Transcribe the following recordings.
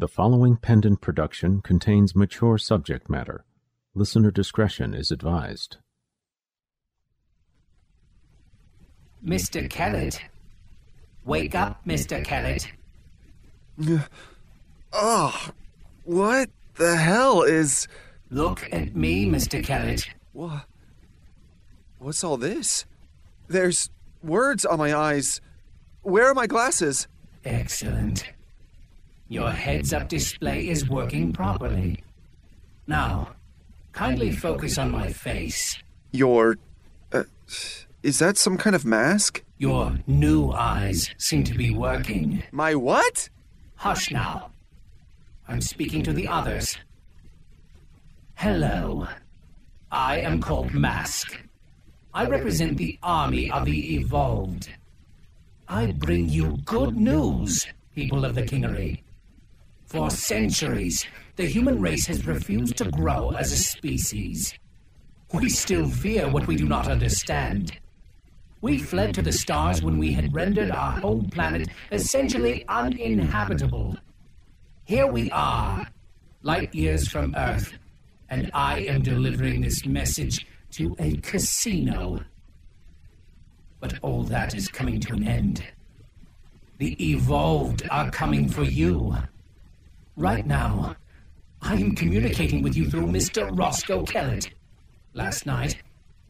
The following pendant production contains mature subject matter. Listener discretion is advised. Mr. Kellett. Wake up, Mr. Kellett. Oh, what the hell is. Look at me, Mr. Kellett. What? What's all this? There's words on my eyes. Where are my glasses? Excellent. Your heads up display is working properly. Now, kindly focus on my face. Your. Uh, is that some kind of mask? Your new eyes seem to be working. My what? Hush now. I'm speaking to the others. Hello. I am called Masque. I represent the army of the evolved. I bring you good news, people of the Kingery. For centuries, the human race has refused to grow as a species. We still fear what we do not understand. We fled to the stars when we had rendered our home planet essentially uninhabitable. Here we are, light years from Earth, and I am delivering this message to a casino. But all that is coming to an end. The evolved are coming for you. Right now, I am communicating with you through Mr. Roscoe Kellett. Last night,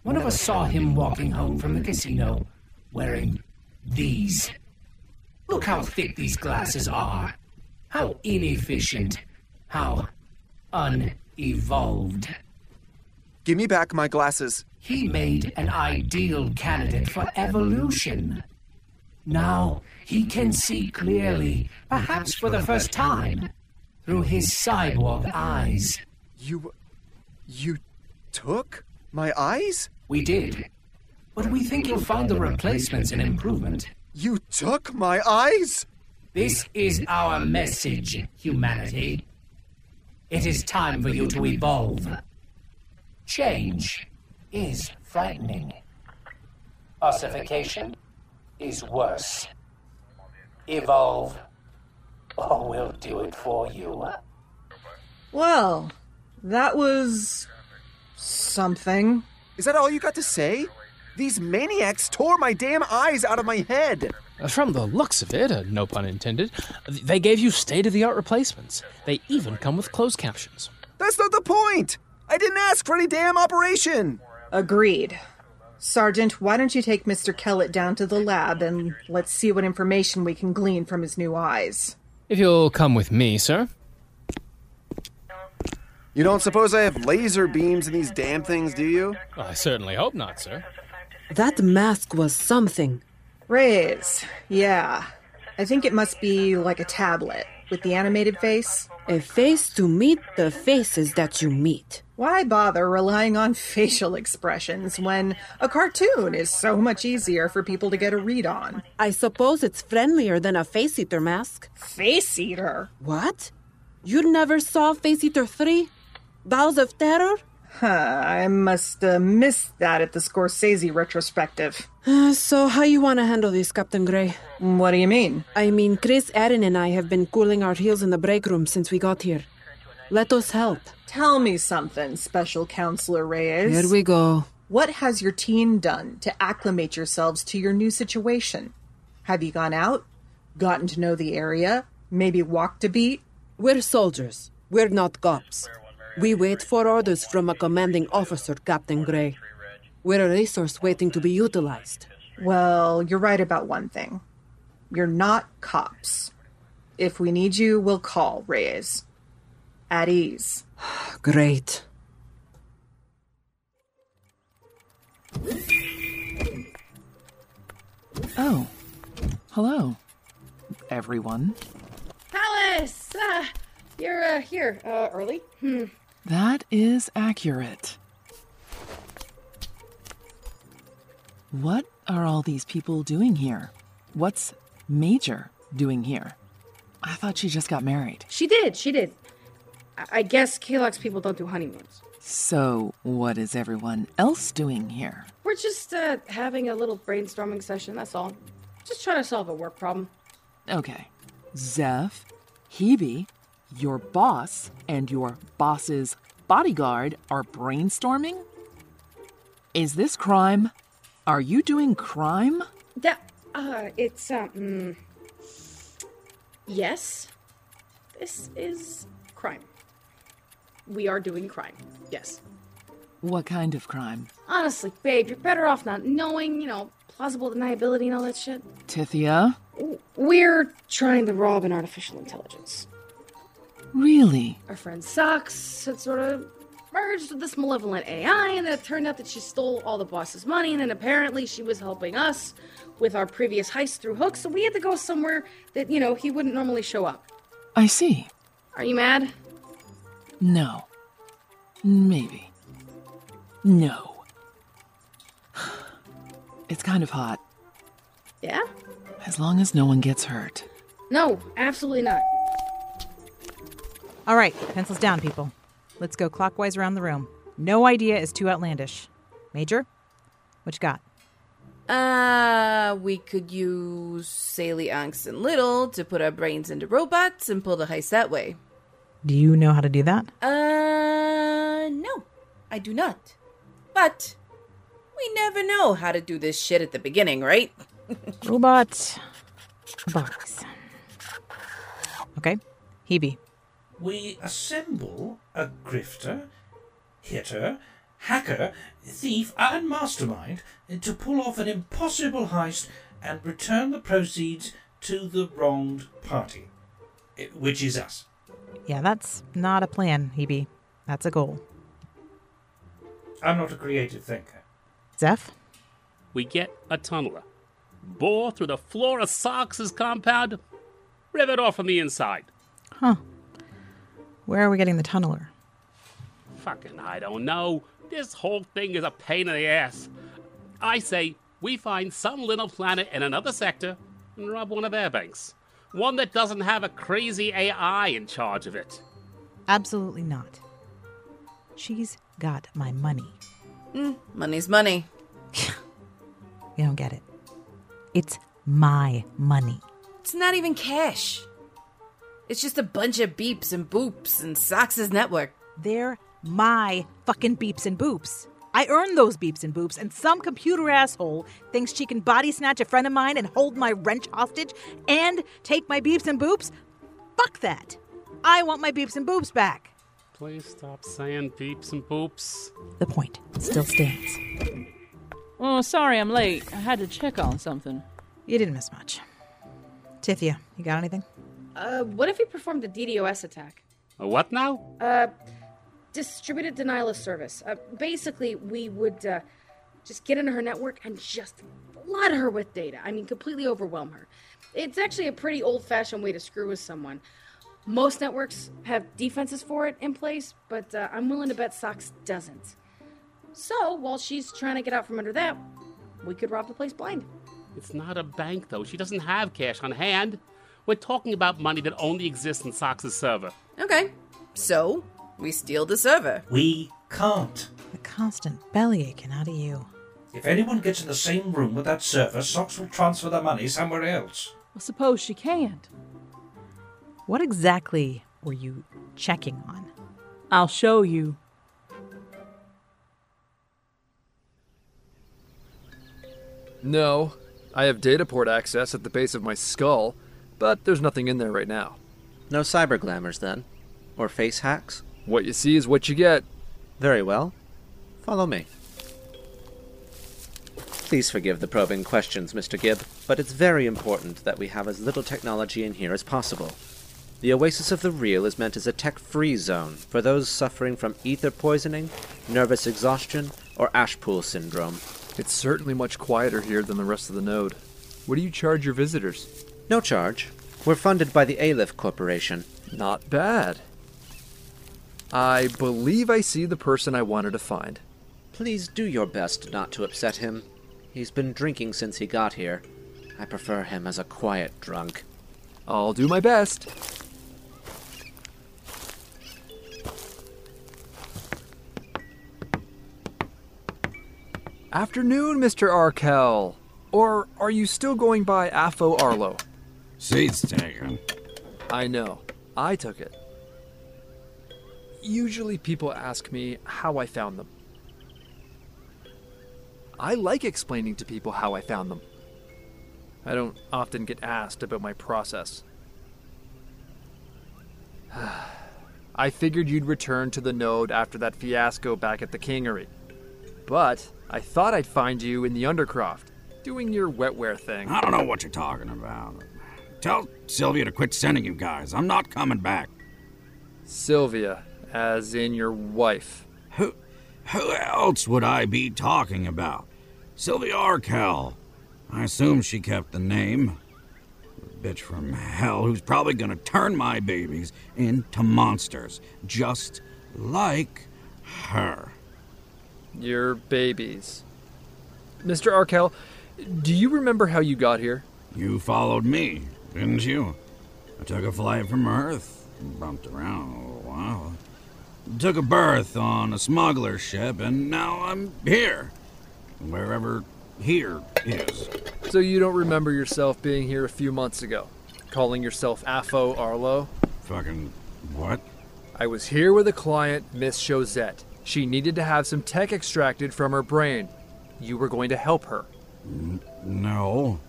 one of us saw him walking home from the casino wearing these. Look how thick these glasses are. How inefficient. How unevolved. Give me back my glasses. He made an ideal candidate for evolution. Now he can see clearly, perhaps for the first time, through his sidewalk eyes. You. You took my eyes? We did. But we think you'll find the replacements an improvement. You took my eyes? This is our message, humanity. It is time for you to evolve. Change is frightening. Ossification is worse. Evolve, or we'll do it for you. Well, that was. something. Is that all you got to say? These maniacs tore my damn eyes out of my head. From the looks of it, uh, no pun intended, they gave you state of the art replacements. They even come with closed captions. That's not the point! I didn't ask for any damn operation! Agreed. Sergeant, why don't you take Mr. Kellett down to the lab and let's see what information we can glean from his new eyes? If you'll come with me, sir. You don't suppose I have laser beams in these damn things, do you? I certainly hope not, sir. That mask was something. Rays. Yeah. I think it must be like a tablet with the animated face. A face to meet the faces that you meet. Why bother relying on facial expressions when a cartoon is so much easier for people to get a read on? I suppose it's friendlier than a face eater mask. Face eater? What? You never saw Face Eater 3? Dolls of Terror? Huh, I must have missed that at the Scorsese retrospective. Uh, so, how you want to handle this, Captain Gray? What do you mean? I mean, Chris, Aaron, and I have been cooling our heels in the break room since we got here. Let us help. Tell me something, Special Counselor Reyes. Here we go. What has your team done to acclimate yourselves to your new situation? Have you gone out, gotten to know the area, maybe walked a beat? We're soldiers. We're not cops. We wait for orders from a commanding officer, Captain Gray. We're a resource waiting to be utilized. Well, you're right about one thing. You're not cops. If we need you, we'll call, Reyes. At ease. Great. Oh, hello, everyone. Alice! Uh, you're uh, here uh, early. Hmm. That is accurate. What are all these people doing here? What's Major doing here? I thought she just got married. She did, she did. I, I guess Kalox people don't do honeymoons. So, what is everyone else doing here? We're just uh, having a little brainstorming session, that's all. Just trying to solve a work problem. Okay. Zeph, Hebe, your boss and your boss's bodyguard are brainstorming? Is this crime? Are you doing crime? That, uh, it's, um, yes. This is crime. We are doing crime. Yes. What kind of crime? Honestly, babe, you're better off not knowing, you know, plausible deniability and all that shit. Tithia? We're trying to rob an artificial intelligence. Really? Our friend Sox had sort of merged with this malevolent AI, and then it turned out that she stole all the boss's money, and then apparently she was helping us with our previous heist through Hook, so we had to go somewhere that, you know, he wouldn't normally show up. I see. Are you mad? No. Maybe. No. It's kind of hot. Yeah? As long as no one gets hurt. No, absolutely not. All right, pencils down, people. Let's go clockwise around the room. No idea is too outlandish. Major, what you got? Uh, we could use Saley, Angst, and Little to put our brains into robots and pull the heist that way. Do you know how to do that? Uh, no, I do not. But we never know how to do this shit at the beginning, right? Robot box. Okay, Hebe. We assemble a grifter, hitter, hacker, thief, and mastermind to pull off an impossible heist and return the proceeds to the wronged party, eh, which is us. Yeah, that's not a plan, Hebe. That's a goal. I'm not a creative thinker. Zeph? We get a tunneler, bore through the floor of Sox's compound, rivet off from the inside. Huh. Where are we getting the tunneler? Fucking, I don't know. This whole thing is a pain in the ass. I say we find some little planet in another sector and rob one of their banks. One that doesn't have a crazy AI in charge of it. Absolutely not. She's got my money. Mm, money's money. You don't get it. It's my money. It's not even cash. It's just a bunch of beeps and boops and Sox's network. They're my fucking beeps and boops. I earned those beeps and boops, and some computer asshole thinks she can body snatch a friend of mine and hold my wrench hostage and take my beeps and boops? Fuck that. I want my beeps and boops back. Please stop saying beeps and boops. The point still stands. Oh, sorry I'm late. I had to check on something. You didn't miss much. Tithia, you got anything? Uh, what if we performed a DDoS attack? A what now? Uh, distributed denial of service. Uh, basically, we would uh, just get into her network and just flood her with data. I mean, completely overwhelm her. It's actually a pretty old fashioned way to screw with someone. Most networks have defenses for it in place, but uh, I'm willing to bet Sox doesn't. So, while she's trying to get out from under that, we could rob the place blind. It's not a bank, though. She doesn't have cash on hand. We're talking about money that only exists in Sox's server. Okay, so we steal the server. We can't. The constant belly aching out of you. If anyone gets in the same room with that server, Sox will transfer the money somewhere else. Well, suppose she can't. What exactly were you checking on? I'll show you. No, I have data port access at the base of my skull, but there's nothing in there right now. No cyber glamours then? Or face hacks? What you see is what you get. Very well. Follow me. Please forgive the probing questions, Mr. Gib, but it's very important that we have as little technology in here as possible. The Oasis of the Real is meant as a tech free zone for those suffering from ether poisoning, nervous exhaustion, or ash pool syndrome. It's certainly much quieter here than the rest of the node. What do you charge your visitors? No charge. We're funded by the Aleph Corporation. Not bad. I believe I see the person I wanted to find. Please do your best not to upset him. He's been drinking since he got here. I prefer him as a quiet drunk. I'll do my best. Afternoon, Mr. Arkell. Or are you still going by Afo Arlo? Seat's taken. I know. I took it. Usually people ask me how I found them. I like explaining to people how I found them. I don't often get asked about my process. I figured you'd return to the node after that fiasco back at the Kingery. But I thought I'd find you in the Undercroft, doing your wetware thing. I don't know what you're talking about. Tell Sylvia to quit sending you guys. I'm not coming back. Sylvia, as in your wife. Who, who else would I be talking about? Sylvia Arkell. I assume she kept the name. Bitch from hell who's probably gonna turn my babies into monsters, just like her. Your babies. Mr. Arkell, do you remember how you got here? You followed me, didn't you? I took a flight from Earth, bumped around a little while. Took a berth on a smuggler ship, and now I'm here. Wherever here is. So you don't remember yourself being here a few months ago? Calling yourself Afo Arlo? Fucking what? I was here with a client, Miss Chosette. She needed to have some tech extracted from her brain. You were going to help her. N- no.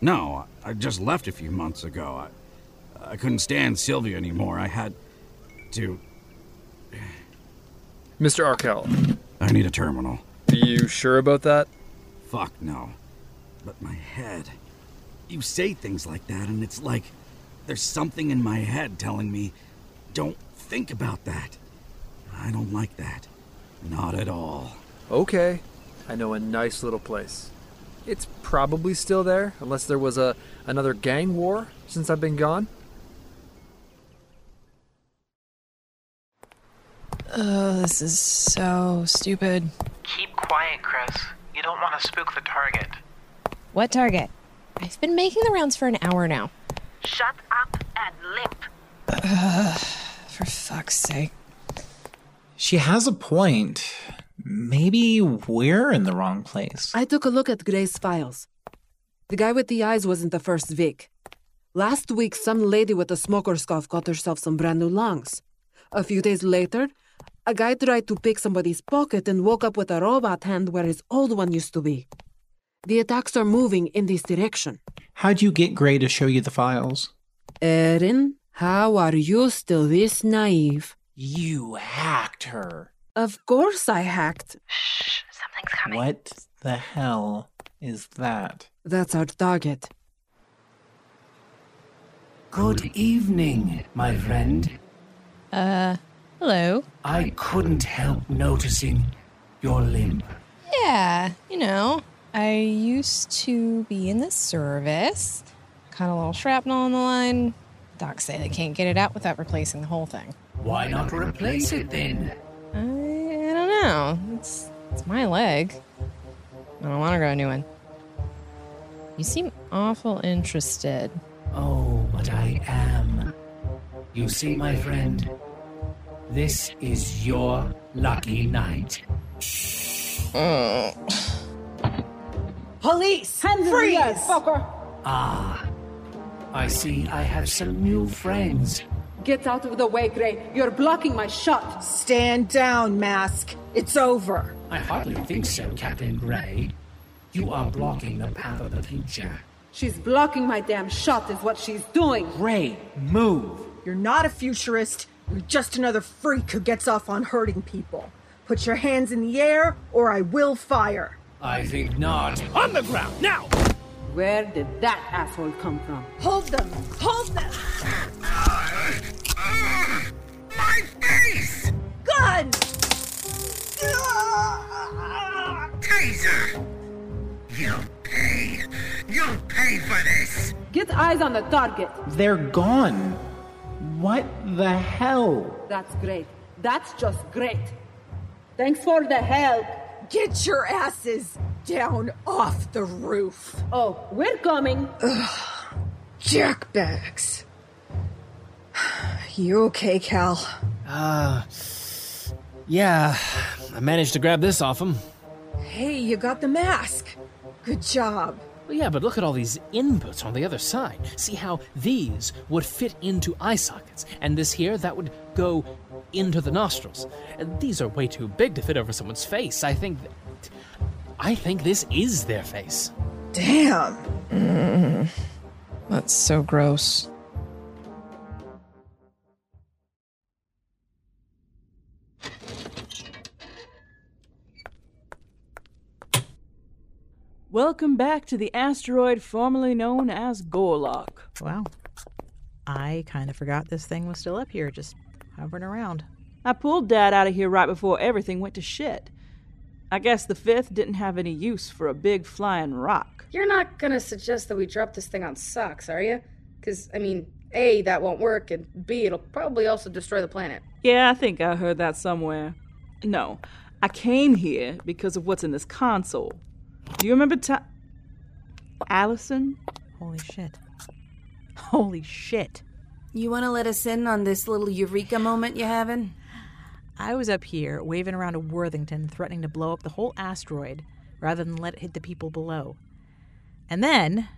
No, I just left a few months ago. I, I couldn't stand Sylvia anymore. I had to. Mr. Arkell. I need a terminal. Are you sure about that? Fuck no. But my head. You say things like that, and it's like there's something in my head telling me, don't think about that. I don't like that. Not at all. Okay. I know a nice little place. It's probably still there, unless there was a another gang war since I've been gone. Oh, this is so stupid. Keep quiet, Chris. You don't want to spook the target. What target? I've been making the rounds for an hour now. Shut up and limp. Ugh, for fuck's sake. She has a point. Maybe we're in the wrong place. I took a look at Gray's files. The guy with the eyes wasn't the first Vic. Last week, some lady with a smoker's cough got herself some brand new lungs. A few days later, a guy tried to pick somebody's pocket and woke up with a robot hand where his old one used to be. The attacks are moving in this direction. How'd you get Gray to show you the files? Erin, how are you still this naive? You hacked her. Of course I hacked. Shh, something's coming. What the hell is that? That's our target. Good evening, my friend. Uh, hello. I couldn't help noticing your limp. Yeah, you know, I used to be in the service. Caught a little shrapnel on the line. Docs say they can't get it out without replacing the whole thing. Why not replace it then? I, I don't know. It's it's my leg. I don't want to grow a new one. You seem awful interested. Oh, but I am. You see, my friend, this is your lucky night. Police! Hands Freeze! in fucker! Ah, I see I have some new friends. Get out of the way, Gray. You're blocking my shot. Stand down, Masque. It's over. I hardly think so, Captain Gray. You are blocking the path of the future. She's blocking my damn shot, is what she's doing. Gray, move. You're not a futurist. You're just another freak who gets off on hurting people. Put your hands in the air, or I will fire. I think not. On the ground, now! Where did that asshole come from? Hold them! Hold them! My face! Gun! Taser! You'll pay. You'll pay for this. Get eyes on the target. They're gone. What the hell? That's great. That's just great. Thanks for the help. Get your asses down off the roof. Oh, we're coming. Ugh. Jackbags. You okay, Cal? Uh, yeah, I managed to grab this off him. Hey, you got the mask. Good job. Well, yeah, but look at all these inputs on the other side. See how these would fit into eye sockets, and this here, that would go into the nostrils. These are way too big to fit over someone's face. I think. That, I think this is their face. Damn. Mm, that's so gross. Welcome back to the asteroid formerly known as Gorlock. Wow. I kind of forgot this thing was still up here, just hovering around. I pulled Dad out of here right before everything went to shit. I guess the fifth didn't have any use for a big flying rock. You're not gonna suggest that we drop this thing on Sox, are you? Because, I mean, A, that won't work, and B, it'll probably also destroy the planet. Yeah, I think I heard that somewhere. No, I came here because of what's in this console. Do you remember ta- Allison? Holy shit. Holy shit. You want to let us in on this little eureka moment you're having? I was up here waving around a Worthington, threatening to blow up the whole asteroid rather than let it hit the people below. And then,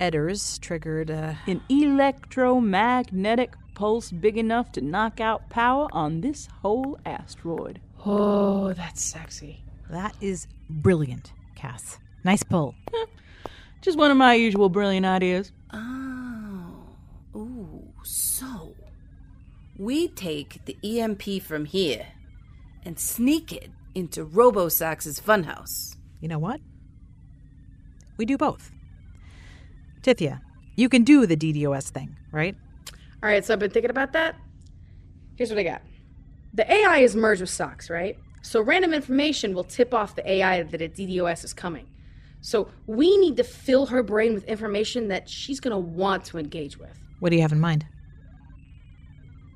Edders triggered a. An electromagnetic pulse big enough to knock out power on this whole asteroid. Oh, that's sexy. That is brilliant, Cass. Nice pull. Just one of my usual brilliant ideas. Oh. Ooh, so. We take the EMP from here and sneak it into RoboSox's funhouse. You know what? We do both. Tithia, you can do the DDoS thing, right? All right, so I've been thinking about that. Here's what I got. The AI is merged with Sox, right? So random information will tip off the AI that a DDoS is coming. So we need to fill her brain with information that she's going to want to engage with. What do you have in mind?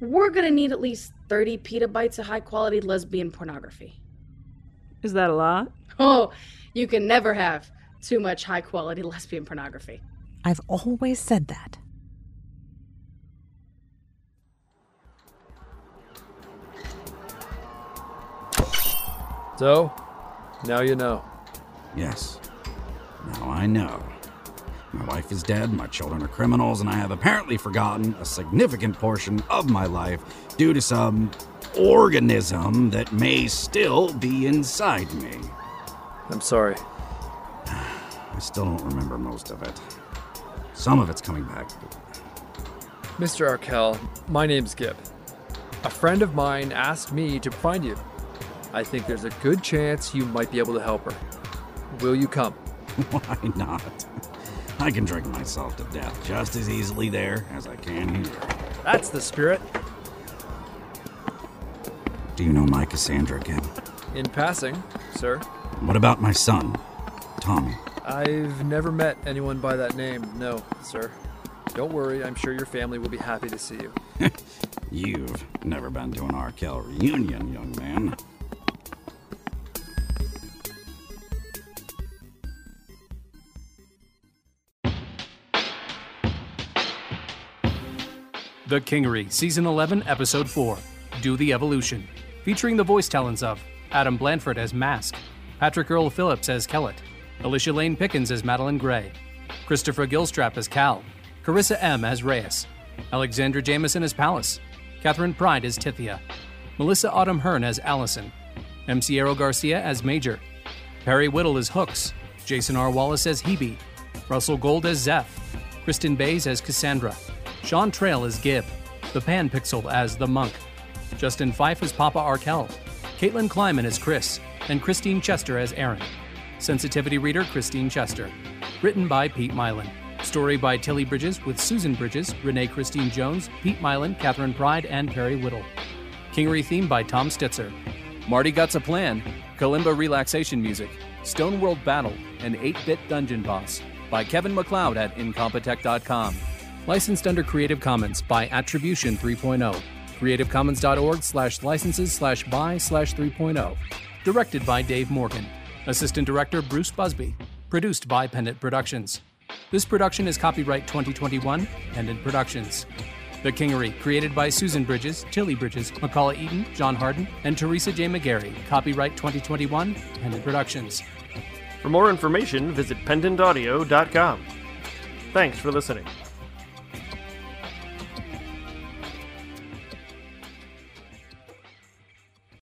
We're going to need at least 30 petabytes of high quality lesbian pornography. Is that a lot? Oh, you can never have too much high quality lesbian pornography. I've always said that. So, now you know. Yes. Now I know. My wife is dead, my children are criminals, and I have apparently forgotten a significant portion of my life due to some organism that may still be inside me. I'm sorry. I still don't remember most of it. Some of it's coming back. Mr. Arkell, my name's Gib. A friend of mine asked me to find you. I think there's a good chance you might be able to help her. Will you come? Why not? I can drink myself to death just as easily there as I can here. That's the spirit. Do you know my Cassandra, Gib? In passing, sir. What about my son, Tommy? I've never met anyone by that name, no, sir. Don't worry, I'm sure your family will be happy to see you. You've never been to an Arkell reunion, young man. The Kingery, Season 11, Episode 4 Do the Evolution. Featuring the voice talents of Adam Blanford as Masque, Patrick Earl Phillips as Kellett, Alicia Lane Pickens as Madeline Gray, Christopher Gilstrap as Cal, Carissa M. as Reyes, Alexandra Jameson as Palace, Catherine Pride as Tithia, Melissa Autumn Hearn as Allison, MC Aero Garcia as Major, Perry Whittle as Hooks, Jason R. Wallace as Hebe, Russell Gold as Zeph, Kristen Bays as Cassandra, Sean Trail as Gib, The Pan Pixel as The Monk, Justin Fife as Papa Arkell, Caitlin Kleiman as Chris, and Christine Chester as Aaron. Sensitivity reader Christine Chester. Written by Pete Mylan. Story by Tilly Bridges with Susan Bridges, Renee Christine Jones, Pete Mylan, Catherine Pride, and Perry Whittle. Kingery theme by Tom Stitzer. Marty Gots a Plan, Kalimba Relaxation Music, Stone World Battle, and 8-Bit Dungeon Boss by Kevin MacLeod at Incompetech.com. Licensed under Creative Commons by Attribution 3.0. CreativeCommons.org slash licenses slash by slash 3.0. Directed by Dave Morgan. Assistant Director Bruce Busby. Produced by Pendant Productions. This production is copyright 2021, Pendant Productions. The Kingery, created by Susan Bridges, Tilly Bridges, McCullough Eaton, John Harden, and Teresa J. McGarry. Copyright 2021, Pendant Productions. For more information, visit pendantaudio.com. Thanks for listening.